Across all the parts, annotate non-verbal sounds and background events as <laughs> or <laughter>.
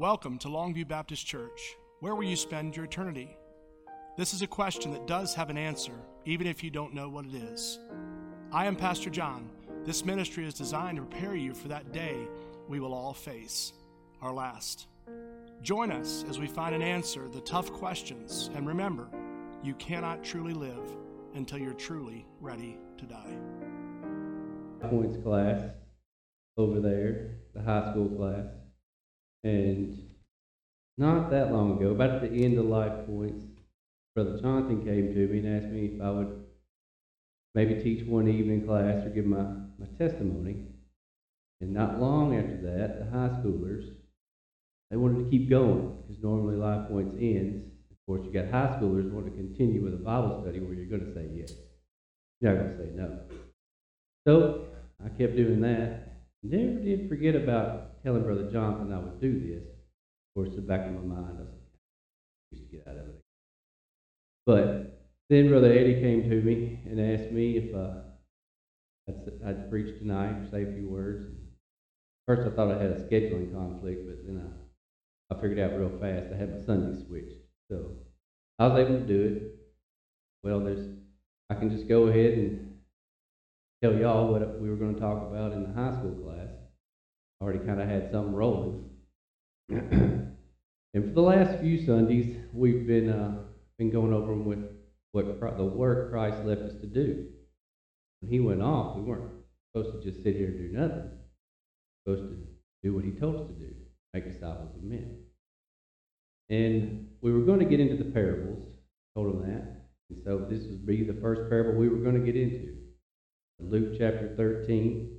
Welcome to Longview Baptist Church. Where will you spend your eternity? This is a question that does have an answer, even if you don't know what it is. I am Pastor John. This ministry is designed to prepare you for that day we will all face, our last. Join us as we find an answer to the tough questions, and remember, you cannot truly live until you're truly ready to die. Points class over there, the high school class. And not that long ago, about at the end of Life Points, Brother Jonathan came to me and asked me if I would maybe teach one evening class or give my, my testimony. And not long after that, the high schoolers, they wanted to keep going because normally Life Points ends. Of course, you got high schoolers want to continue with a Bible study where you're going to say yes. You're not going to say no. So I kept doing that. Never did forget about telling Brother Jonathan I would do this. Of course, the back of my mind, I used to get out of it. But then Brother Eddie came to me and asked me if uh, I'd, I'd preach tonight say a few words. First, I thought I had a scheduling conflict, but then I, I figured out real fast I had my Sunday switched. So I was able to do it. Well, there's I can just go ahead and tell y'all what we were going to talk about in the high school class. Already kind of had something rolling. <clears throat> and for the last few Sundays, we've been uh, been going over them with what the work Christ left us to do. When he went off, we weren't supposed to just sit here and do nothing. We were supposed to do what he told us to do, make disciples of men. And we were going to get into the parables, told them that. And so this would be the first parable we were going to get into. Luke chapter 13,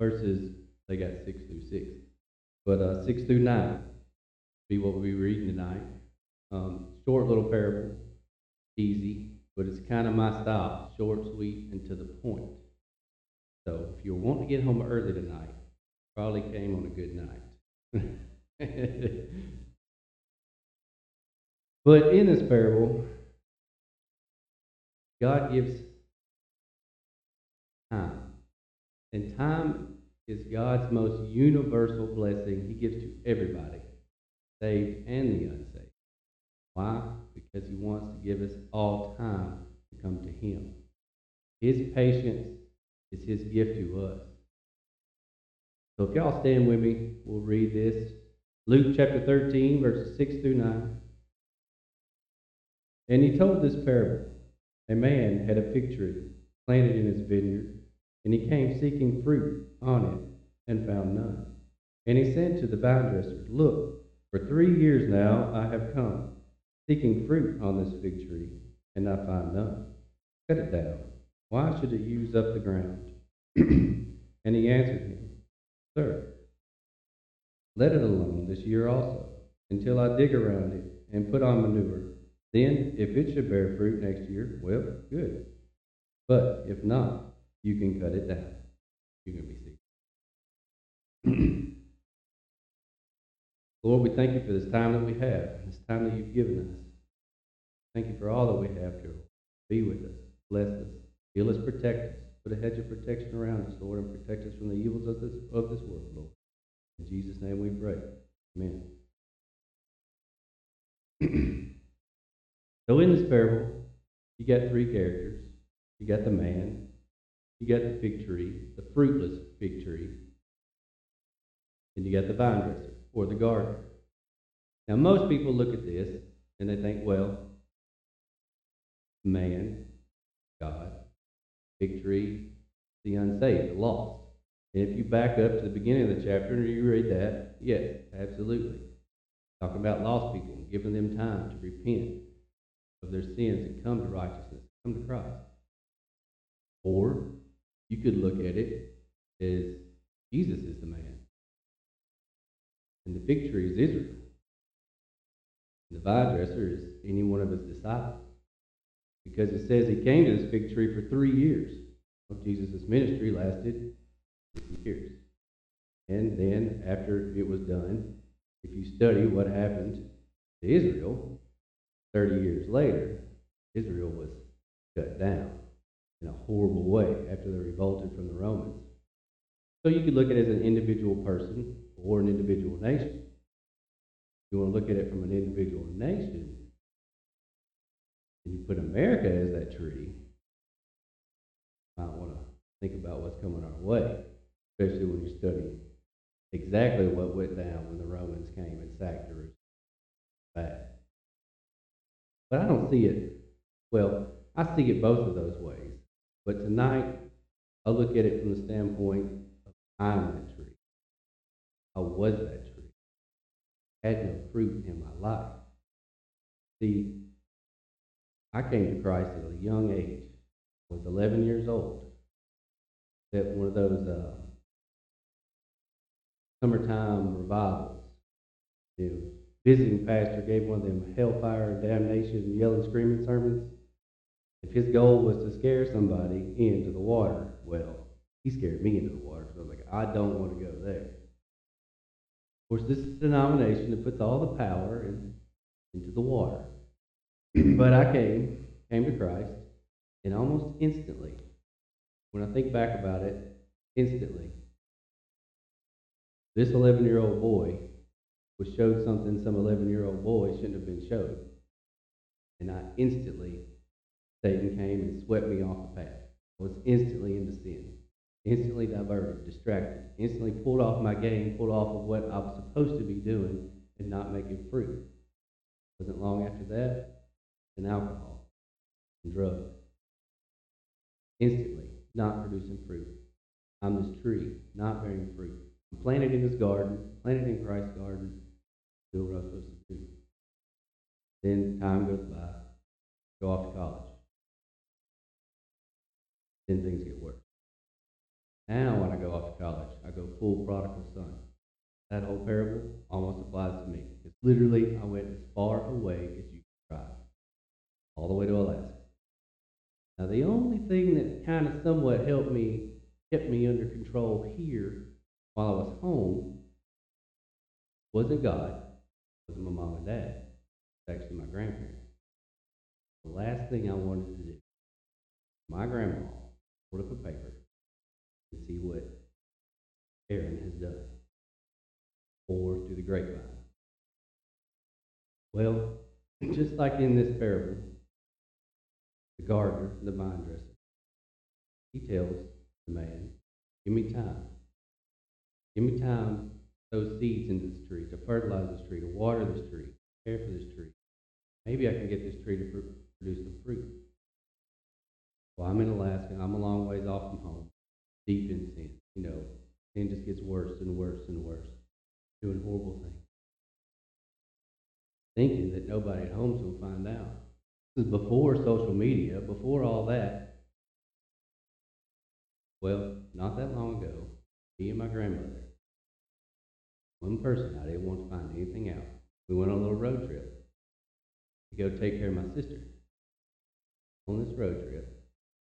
verses, they got 6 through 6. But uh, 6 through 9 be what we'll be reading tonight. Um, short little parable, easy, but it's kind of my style short, sweet, and to the point. So if you're wanting to get home early tonight, probably came on a good night. <laughs> but in this parable, God gives time. And time is God's most universal blessing He gives to everybody, saved and the unsaved. Why? Because He wants to give us all time to come to Him. His patience is His gift to us. So if y'all stand with me, we'll read this. Luke chapter 13, verses 6 through 9. And he told this parable. A man had a fig tree planted in his vineyard and he came seeking fruit on it, and found none. And he said to the vine dresser, Look, for three years now I have come, seeking fruit on this fig tree, and I find none. Cut it down. Why should it use up the ground? <clears throat> and he answered him, Sir, let it alone this year also, until I dig around it and put on manure. Then, if it should bear fruit next year, well, good. But if not, you can cut it down. You're going to be seated. <clears throat> Lord, we thank you for this time that we have, this time that you've given us. Thank you for all that we have to be with us, bless us, heal us, protect us. Put a hedge of protection around us, Lord, and protect us from the evils of this, of this world, Lord. In Jesus' name we pray. Amen. <clears throat> so in this parable, you got three characters. You got the man, you got the fig tree, the fruitless fig tree, and you got the vine dresser or the gardener. Now, most people look at this and they think, well, man, God, fig tree, the unsaved, the lost. And if you back up to the beginning of the chapter and you read that, yes, absolutely. Talking about lost people, and giving them time to repent of their sins and come to righteousness, come to Christ. Or you could look at it as Jesus is the man. And the fig tree is Israel. And the vine dresser is any one of his disciples. Because it says he came to this fig tree for three years. Well, Jesus' ministry lasted years. And then, after it was done, if you study what happened to Israel 30 years later, Israel was cut down in a horrible way after they revolted from the Romans. So you could look at it as an individual person or an individual nation. you want to look at it from an individual nation, and you put America as that tree, you might want to think about what's coming our way, especially when you study exactly what went down when the Romans came and sacked Jerusalem. But I don't see it, well, I see it both of those ways. But tonight, I look at it from the standpoint of I'm that tree. I was that tree. I had no fruit in my life. See, I came to Christ at a young age. I was 11 years old. At one of those uh, summertime revivals. The visiting pastor gave one of them hellfire and damnation, yelling, screaming sermons. If his goal was to scare somebody into the water, well, he scared me into the water because I was like, I don't want to go there. Of course, this is a denomination that puts all the power in, into the water. <clears throat> but I came, came to Christ, and almost instantly, when I think back about it, instantly, this 11 year old boy was showed something some 11 year old boy shouldn't have been showed. And I instantly, Satan came and swept me off the path. I was instantly into sin, instantly diverted, distracted, instantly pulled off my game, pulled off of what I was supposed to be doing and not making fruit. Wasn't long after that, and alcohol and drugs. Instantly, not producing fruit. I'm this tree, not bearing fruit. I'm planted in his garden, planted in Christ's garden, do what I'm supposed to do. Then time goes by, go off to college. Then things get worse. Now, when I go off to college, I go full prodigal son. That whole parable almost applies to me. It's literally, I went as far away as you could drive, all the way to Alaska. Now, the only thing that kind of somewhat helped me, kept me under control here while I was home wasn't God, wasn't my mom and dad. It was actually my grandparents. The last thing I wanted to do, my grandma put up a paper and see what Aaron has done, or through the grapevine. Well, just like in this parable, the gardener, the vine dresser, he tells the man, Give me time. Give me time those seeds into this tree, to fertilize this tree, to water this tree, care for this tree. Maybe I can get this tree to pr- produce some fruit. Well, I'm in Alaska. I'm a long ways off from home, deep in sin. You know, sin just gets worse and worse and worse, doing horrible things. Thinking that nobody at home's going to find out. This is before social media, before all that. Well, not that long ago, me and my grandmother, one person, I didn't want to find anything out. We went on a little road trip to go take care of my sister. On this road trip,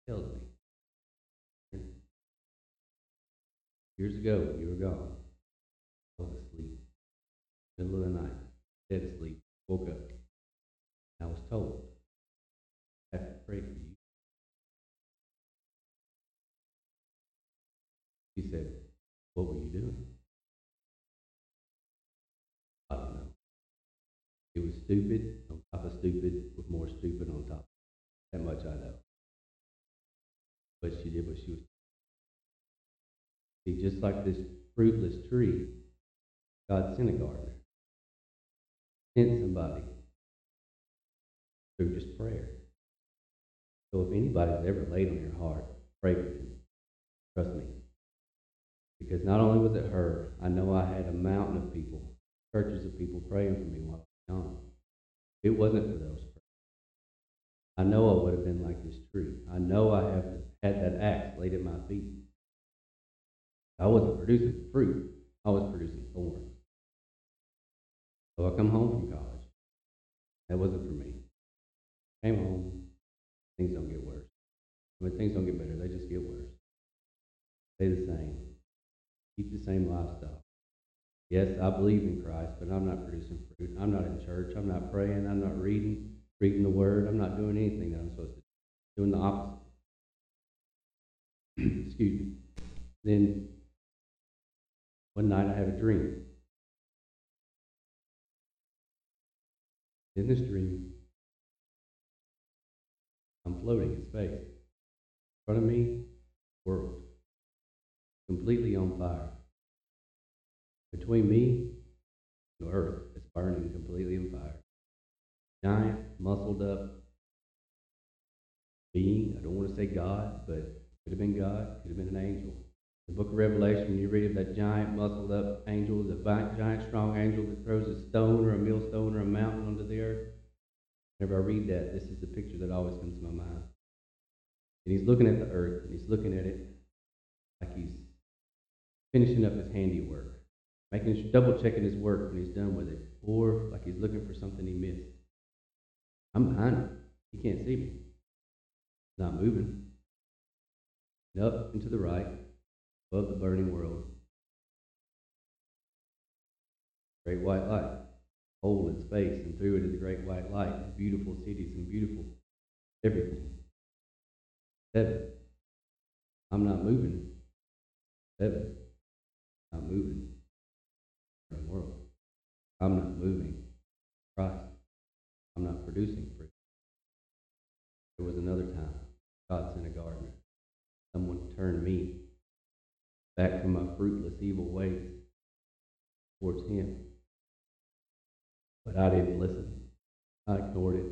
me, years ago when you were gone, I was asleep, middle of the night, dead asleep, woke up. I was told, I have to pray for you. He said, What were you doing? I don't know. It was stupid on top of stupid with more stupid on top. That much I know. But she did what she was. See, just like this fruitless tree, God sent a gardener. Sent somebody through just prayer. So if anybody's ever laid on your heart, pray for them. Trust me. Because not only was it her, I know I had a mountain of people, churches of people praying for me while I was gone. It wasn't for those. I know I would have been like this tree. I know I have had that axe laid at my feet. I wasn't producing fruit. I was producing thorns. So I come home from college. That wasn't for me. Came home. Things don't get worse. When things don't get better, they just get worse. Stay the same. Keep the same lifestyle. Yes, I believe in Christ, but I'm not producing fruit. I'm not in church. I'm not praying. I'm not reading, reading the Word. I'm not doing anything that I'm supposed to do. Doing the opposite. <clears throat> Excuse me. Then one night I had a dream. In this dream, I'm floating in space. In front of me, world, completely on fire. Between me and earth, it's burning completely on fire. Giant, muscled up being. I don't want to say God, but could have been God, could have been an angel. The book of Revelation, when you read of that giant, muscled up angel, the giant, strong angel that throws a stone or a millstone or a mountain onto the earth. Whenever I read that, this is the picture that always comes to my mind. And he's looking at the earth, and he's looking at it like he's finishing up his handiwork, making double checking his work when he's done with it, or like he's looking for something he missed. I'm behind him. He can't see me. Not moving. Up and to the right, above the burning world. Great white light. Hole in space, and through it is a great white light. Beautiful cities and beautiful everything. Heaven. I'm not moving. Heaven. Not moving. Burning world. I'm not moving. Christ. I'm not producing fruit. There was another time God sent a gardener. Someone turned me back from my fruitless evil ways towards Him. But I didn't listen. I ignored it.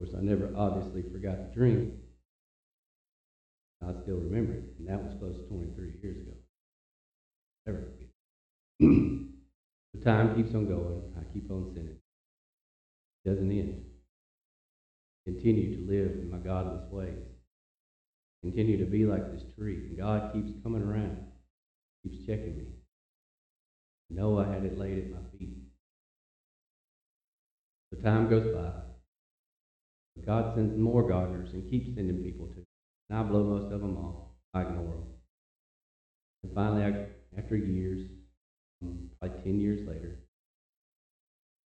Of course, I never obviously forgot the dream. I still remember it, and that was close to 23 years ago. Never forget. <clears throat> the time keeps on going. I keep on sinning. It doesn't end. Continue to live in my godless ways. Continue to be like this tree. And God keeps coming around, keeps checking me. I had it laid at my feet. The time goes by. God sends more gardeners and keeps sending people to. And I blow most of them off. I ignore them. And finally, I, after years, um, probably 10 years later,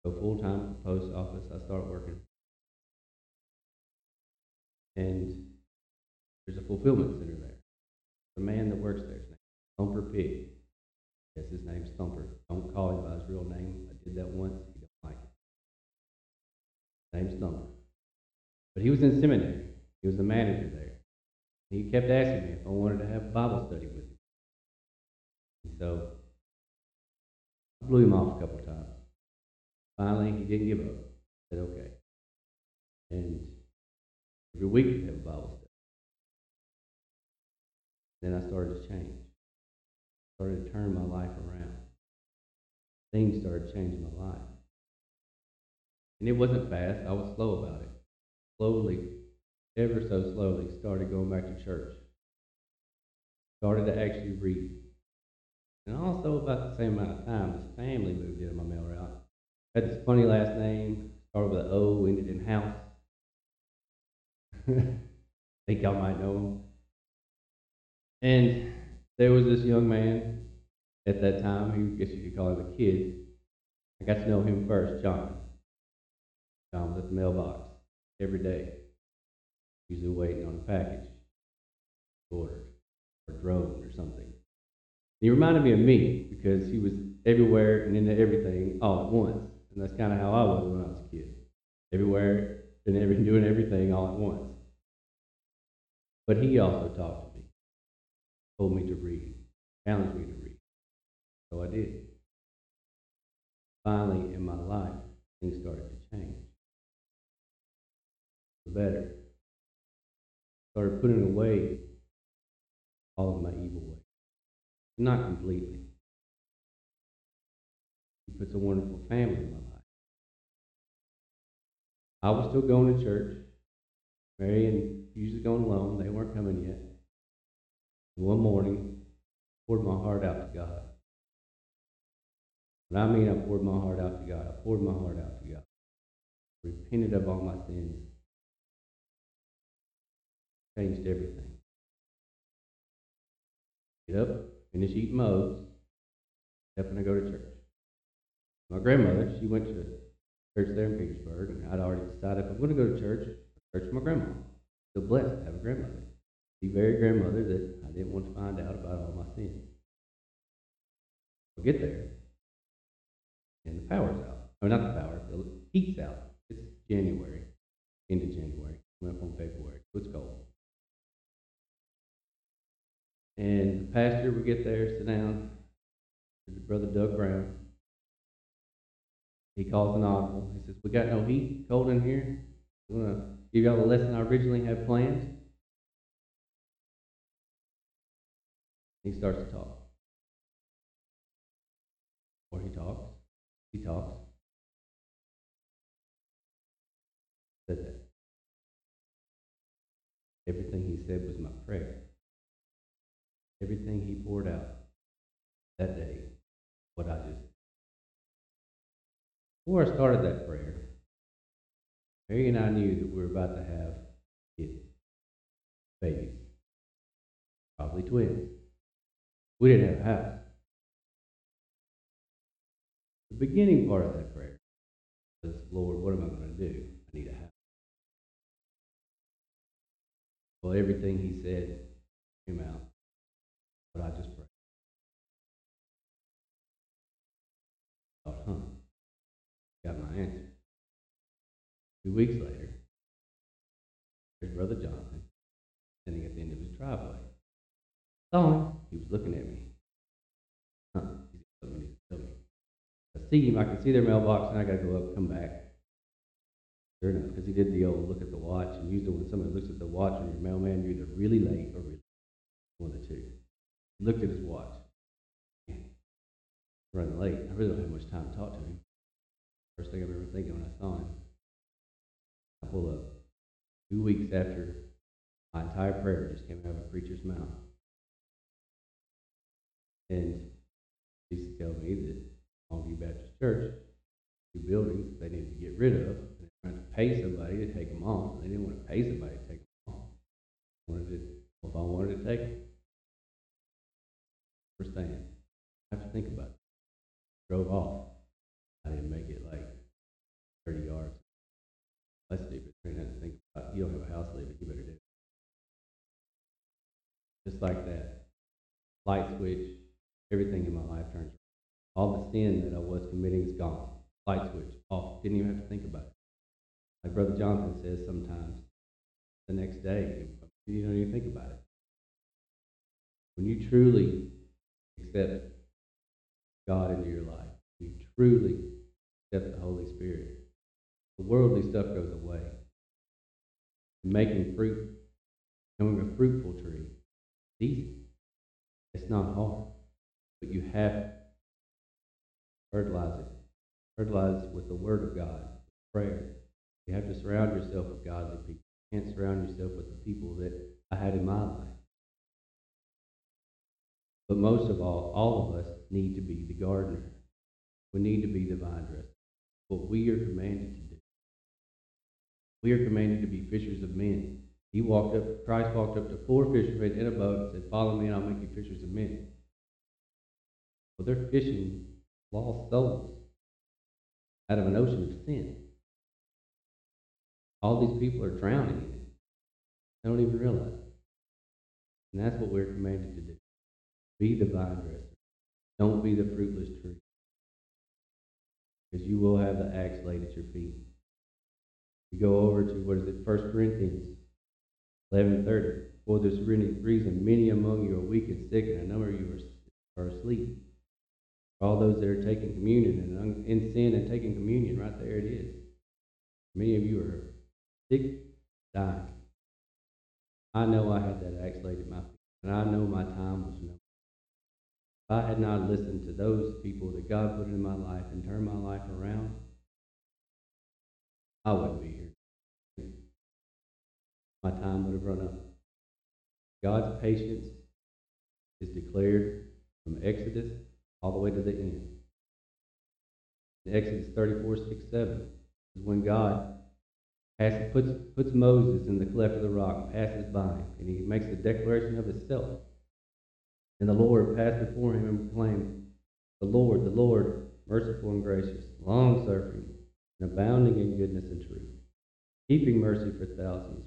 go full time at the post office. I start working. And there's a fulfillment center there. The man that works there, his name Thumper Pig. Yes, his name's Thumper. Don't call him by his real name. I did that once. He don't like it. His name's Thumper. But he was in seminary. He was the manager there. He kept asking me if I wanted to have Bible study with him. And so I blew him off a couple times. Finally, he didn't give up. Said, okay. And every week we have a Bible study. Then I started to change. Started to turn my life around. Things started changing my life. And it wasn't fast. I was slow about it. Slowly, ever so slowly, started going back to church. Started to actually read. And also, about the same amount of time, this family moved into my mail route. Had this funny last name, started with an O, ended in house. <laughs> think y'all might know him. And there was this young man at that time, who I guess you could call him a kid. I got to know him first, John. John was at the mailbox every day, usually waiting on a package ordered or drone or something. He reminded me of me because he was everywhere and into everything all at once. And that's kind of how I was when I was a kid. Everywhere and every, <laughs> doing everything all at once. But he also talked told me to read, challenged me to read. So I did. Finally, in my life, things started to change. For better. Started putting away all of my evil ways. Not completely. He puts a wonderful family in my life. I was still going to church. Mary and usually going alone. They weren't coming yet. One morning, poured my heart out to God. When I mean I poured my heart out to God, I poured my heart out to God. Repented of all my sins. Changed everything. Get up, finish eating oats, step and I go to church. My grandmother, she went to church there in Petersburg, and I'd already decided if I'm going to go to church, church with my grandma. Feel blessed to have a grandmother. The very grandmother that I didn't want to find out about all my sins. We'll get there, and the power's out. Oh, not the power. The heat's out. It's January, end of January. Coming up on February. So it's cold. And the pastor would get there, sit down. Brother Doug Brown. He calls an audible. He says, "We got no heat, cold in here. I'm gonna give y'all the lesson I originally had planned." He starts to talk. Or he talks. He talks. Said that. Everything he said was my prayer. Everything he poured out that day, what I just. Before I started that prayer, Mary and I knew that we were about to have kids, babies, probably twins. We didn't have a house. The beginning part of that prayer was, Lord, what am I going to do? I need a house. Well, everything he said came out, but I just prayed. Thought, huh, got my answer. Two weeks later, there's Brother Jonathan standing at the end of his driveway. He was looking at me. Huh. I see him. I can see their mailbox, and I got to go up, come back. Sure enough, because he did the old look at the watch, and usually when somebody looks at the watch on your mailman, you're either really late or really one of the two. He looked at his watch. Man, running late. I really don't have much time to talk to him. First thing I remember thinking when I saw him. I pull up. Two weeks after my entire prayer just came out of a preacher's mouth. And he used to tell me that Longview Baptist Church, two buildings they needed to get rid of. They wanted to pay somebody to take them off. They didn't want to pay somebody to take them off. Wanted to, if I wanted to take them, first thing, I have to think about it. Drove off. I didn't make it like 30 yards. Let's leave it. I had to think about You don't have a house, leave it. You better do it. Just like that. Light switch. Everything in my life turns. All the sin that I was committing is gone. Light switch off. Didn't even have to think about it. Like Brother Jonathan says sometimes, the next day, you don't even think about it. When you truly accept God into your life, you truly accept the Holy Spirit, the worldly stuff goes away. Making fruit, becoming a fruitful tree, it's easy. It's not hard. But you have to fertilize it. Fertilize it with the Word of God, prayer. You have to surround yourself with godly people. You can't surround yourself with the people that I had in my life. But most of all, all of us need to be the gardener. We need to be the vine dresser. What we are commanded to do. We are commanded to be fishers of men. He walked up, Christ walked up to four fishermen in a boat and said, Follow me and I'll make you fishers of men. Well, they're fishing lost souls out of an ocean of sin. All these people are drowning in it. They don't even realize. And that's what we're commanded to do. Be the vine dresser. Don't be the fruitless tree. Because you will have the axe laid at your feet. You go over to, what is it, 1 Corinthians 11.30. For this reason, many among you are weak and sick, and a number of you are, are asleep. All those that are taking communion and in sin and taking communion, right there it is. Many of you are sick, dying. I know I had that axe laid at my feet, and I know my time was numbered. If I had not listened to those people that God put in my life and turned my life around, I wouldn't be here. My time would have run up. God's patience is declared from Exodus all the way to the end. In Exodus 34, 6, 7 is when God puts, puts Moses in the cleft of the rock, passes by and he makes a declaration of himself. And the Lord passed before him and proclaimed, The Lord, the Lord, merciful and gracious, long suffering, and abounding in goodness and truth, keeping mercy for thousands,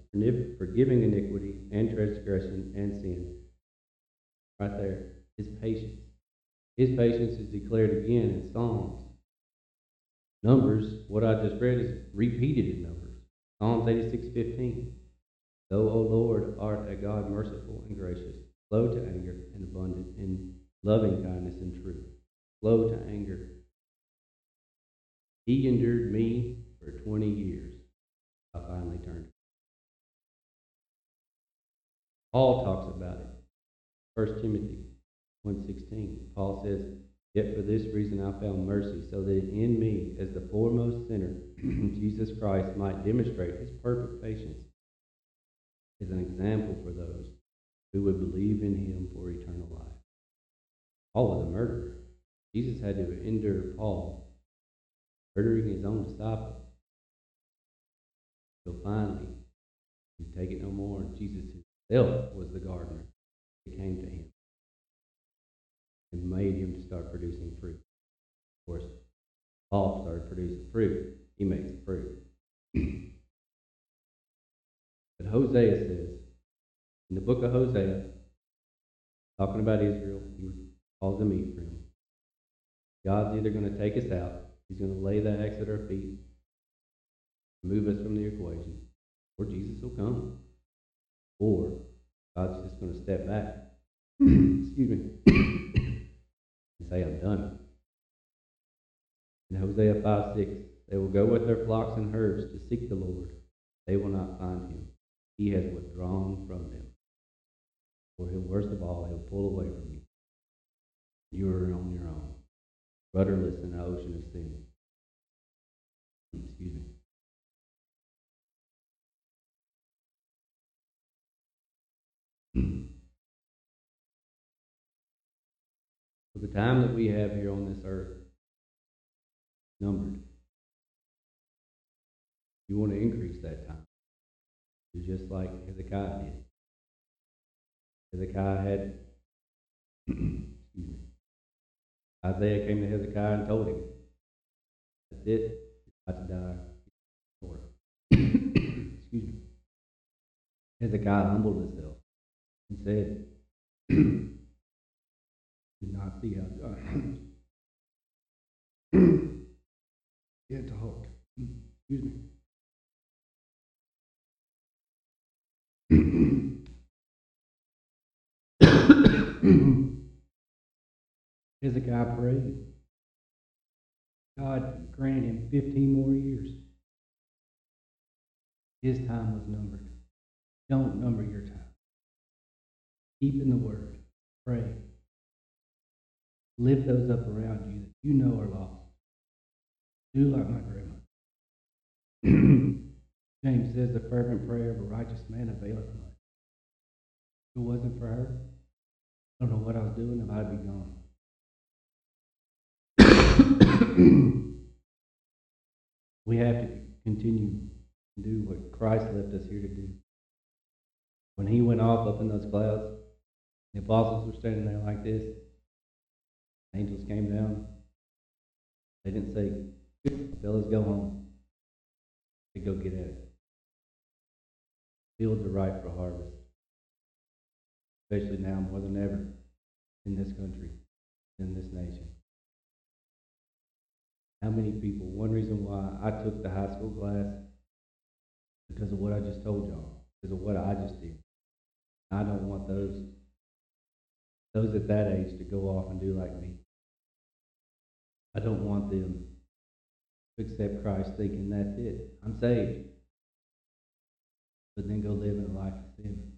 forgiving iniquity and transgression and sin. Right there, his patience. His patience is declared again in Psalms Numbers, what I just read is repeated in Numbers. Psalms 86, 15. Thou, O Lord, art a God merciful and gracious, slow to anger and abundant in loving kindness and truth, slow to anger. He endured me for 20 years. I finally turned. Paul talks about it. 1 Timothy 1.16. Paul says, Yet for this reason I found mercy, so that in me, as the foremost sinner, <clears throat> Jesus Christ might demonstrate his perfect patience as an example for those who would believe in him for eternal life. Paul was a murderer. Jesus had to endure Paul murdering his own disciples. So finally, you take it no more. and Jesus himself was the gardener. He came to him and made him to start producing fruit. Of course, Paul started producing fruit. He makes the fruit. <clears throat> but Hosea says, in the book of Hosea, talking about Israel, he calls them Ephraim. God's either going to take us out, he's going to lay the axe at our feet, move us from the equation, or Jesus will come. Or God's just going to step back. <clears throat> Excuse me <clears throat> say, I'm done. In Hosea 5 6, they will go with their flocks and herds to seek the Lord. They will not find him. He has withdrawn from them. For he'll, worst of all, he'll pull away from you. You are on your own, rudderless in the ocean of sin. Excuse me. The time that we have here on this earth numbered. You want to increase that time. Do just like Hezekiah did. Hezekiah had, <clears throat> excuse me, Isaiah came to Hezekiah and told him, that's it, you're about to die. excuse me. Hezekiah humbled himself and said, <clears throat> not see how God can't talk. Excuse me. <coughs> Hezekiah prayed. God granted him 15 more years. His time was numbered. Don't number your time. Keep in the Word. Pray. Lift those up around you that you know are lost. Do like my grandma. <clears throat> James says the fervent prayer of a righteous man availeth much. If it wasn't for her, I don't know what I was doing if I'd be gone. <coughs> we have to continue to do what Christ left us here to do. When he went off up in those clouds, the apostles were standing there like this. Angels came down. They didn't say, fellas, go home. They go get at it. Fields are ripe for harvest, especially now more than ever in this country, in this nation. How many people, one reason why I took the high school class, because of what I just told y'all, because of what I just did. I don't want those those at that age to go off and do like me. I don't want them to accept Christ thinking that's it. I'm saved. But then go live in a life of sin.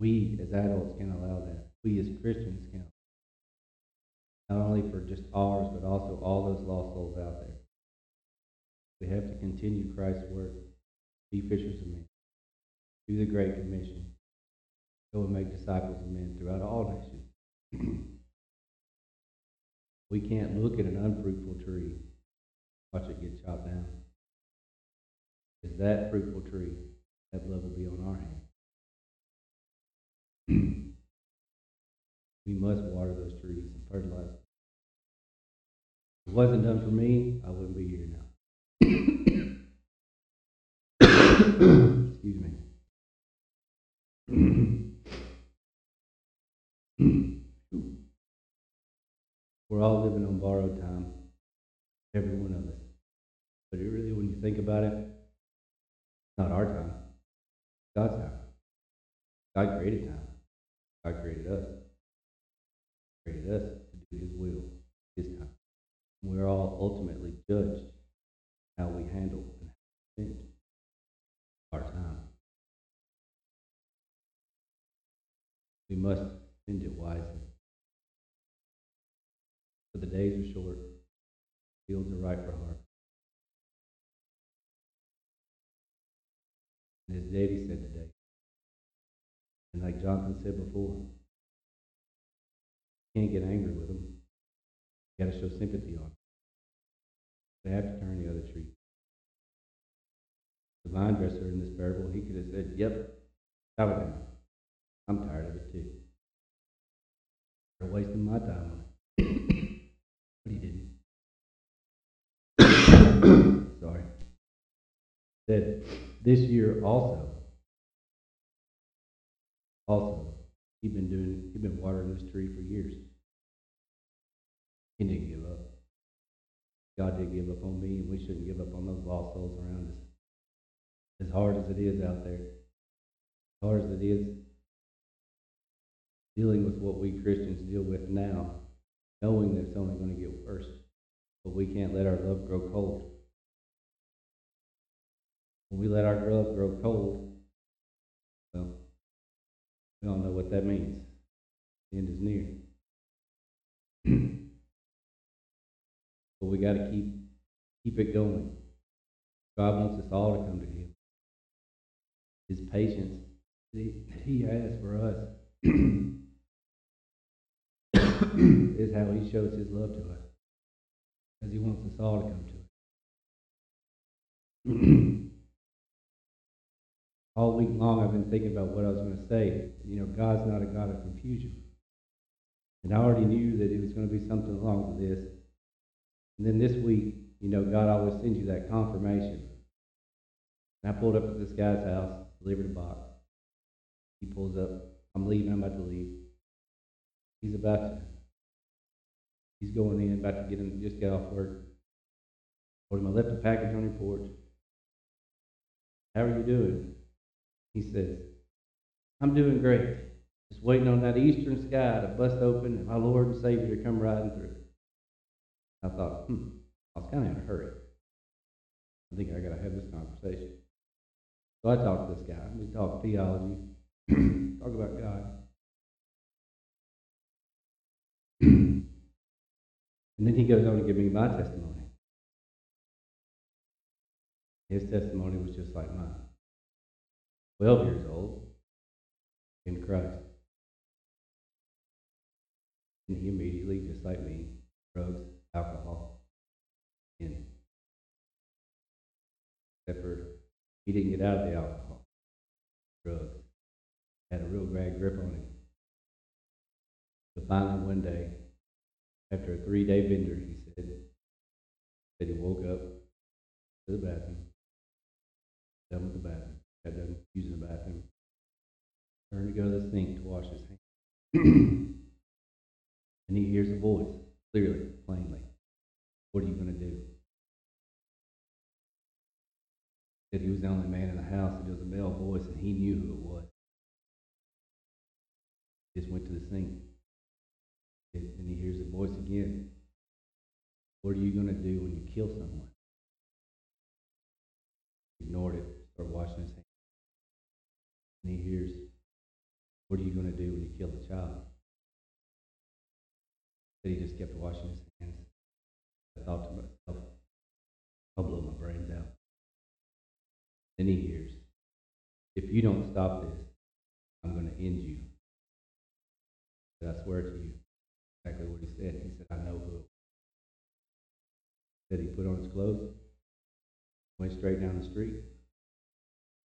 We as adults can allow that. We as Christians can. Not only for just ours, but also all those lost souls out there. We have to continue Christ's work. Be fishers of men. Do the Great Commission. Go and make disciples of men throughout all nations. <clears throat> We can't look at an unfruitful tree, watch it get chopped down. Is that fruitful tree, that blood will be on our hands. we must water those trees and fertilize them. If it wasn't done for me, I wouldn't be here now. <coughs> Excuse me. We're all living on borrowed time. every one of us. But it really, when you think about it, it's not our time, God's time. God created time. God created us. Created us to do His will, His time. We're all ultimately judged how we handle and how we spend our time. We must spend it wisely. The days are short, fields are ripe for harvest. And as Davy said today, and like Jonathan said before, you can't get angry with them. You got to show sympathy on them. They have to turn the other cheek. The vine dresser in this parable, he could have said, Yep, stop it. I'm tired of it too. They're wasting my time on it. but he didn't. Sorry. Said this year also, also, he'd been doing, he'd been watering this tree for years. He didn't give up. God didn't give up on me, and we shouldn't give up on those lost souls around us. As hard as it is out there, as hard as it is dealing with what we Christians deal with now, knowing that it's only going to get worse. But we can't let our love grow cold. When we let our love grow cold, well, we all know what that means. The end is near. <clears throat> but we got to keep keep it going. God wants us all to come to Him. His patience He, he has for us <clears throat> is how He shows His love to us, because He wants us all to come to Him. <clears throat> all week long, I've been thinking about what I was going to say. You know, God's not a God of confusion. And I already knew that it was going to be something along with this. And then this week, you know, God always sends you that confirmation. And I pulled up at this guy's house, delivered a box. He pulls up. I'm leaving. I'm about to leave. He's about to. He's going in, about to get in, just get off work. Told him I left a package on your porch. How are you doing? He says, I'm doing great. Just waiting on that eastern sky to bust open and my Lord and Savior to come riding through. I thought, hmm, I was kind of in a hurry. I think I got to have this conversation. So I talked to this guy. We talked theology, <clears throat> talk about God. <clears throat> and then he goes on to give me my testimony. His testimony was just like mine. 12 years old in Christ. And he immediately, just like me, drugs, alcohol, and Except for he didn't get out of the alcohol, drugs. Had a real bad grip on him. But finally, one day, after a three day bender, he said, that he woke up to the bathroom, done with the bathroom, got done using the bathroom, turned to go to the sink to wash his hands. <clears throat> and he hears a voice, clearly, plainly. What are you going to do? Said he was the only man in the house. and It was a male voice, and he knew who it was. Just went to the sink. And he hears the voice again. What are you going to do when you kill someone? Ignored it, started washing his hands. And he hears, What are you going to do when you kill a child? But he just kept washing his hands. I thought to myself, I'll blow my brains out. Then he hears, If you don't stop this, I'm going to end you. But I swear to you, exactly what he said. He said, I know who. Said he put on his clothes, went straight down the street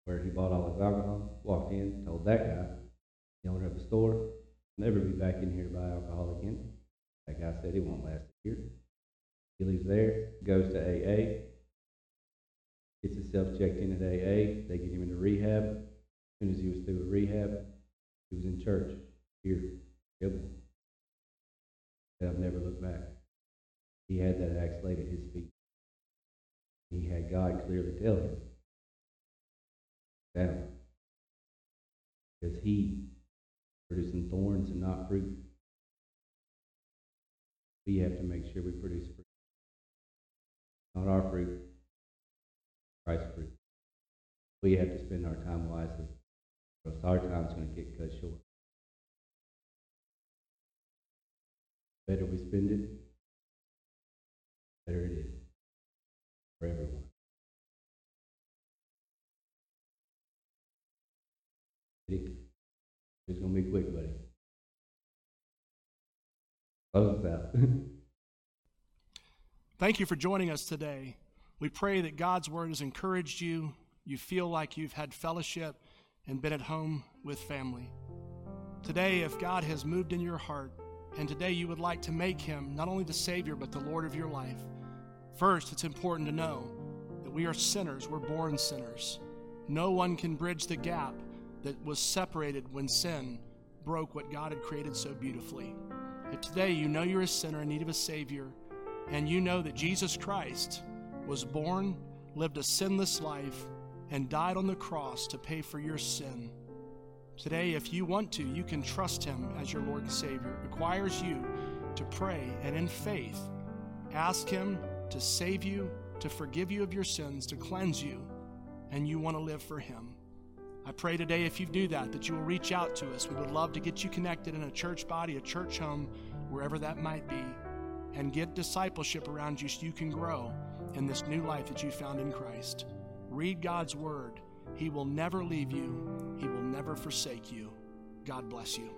where he bought all his alcohol, walked in, told that guy, the owner of the store, never be back in here to buy alcohol again. That guy said he won't last a year. He leaves there, goes to AA, gets himself checked in at AA. They get him into rehab. As soon as he was through with rehab, he was in church here. Said, I've never looked back. He had that axe laid at his feet. He had God clearly tell him, down. Because he producing thorns and not fruit. We have to make sure we produce fruit. Not our fruit, Christ's fruit. We have to spend our time wisely, or else our time's going to get cut short. better we spend it, better it is for everyone. Ready? It's gonna be quick, buddy. Us <laughs> out. Thank you for joining us today. We pray that God's word has encouraged you. You feel like you've had fellowship and been at home with family. Today, if God has moved in your heart, and today you would like to make him not only the Savior, but the Lord of your life, first, it's important to know that we are sinners. We're born sinners. No one can bridge the gap that was separated when sin broke what God had created so beautifully. If today you know you're a sinner in need of a Savior, and you know that Jesus Christ was born, lived a sinless life, and died on the cross to pay for your sin. Today, if you want to, you can trust Him as your Lord and Savior. It requires you to pray and in faith ask Him to save you, to forgive you of your sins, to cleanse you, and you want to live for Him. I pray today, if you do that, that you will reach out to us. We would love to get you connected in a church body, a church home, wherever that might be, and get discipleship around you so you can grow in this new life that you found in Christ. Read God's Word. He will never leave you, He will never forsake you. God bless you.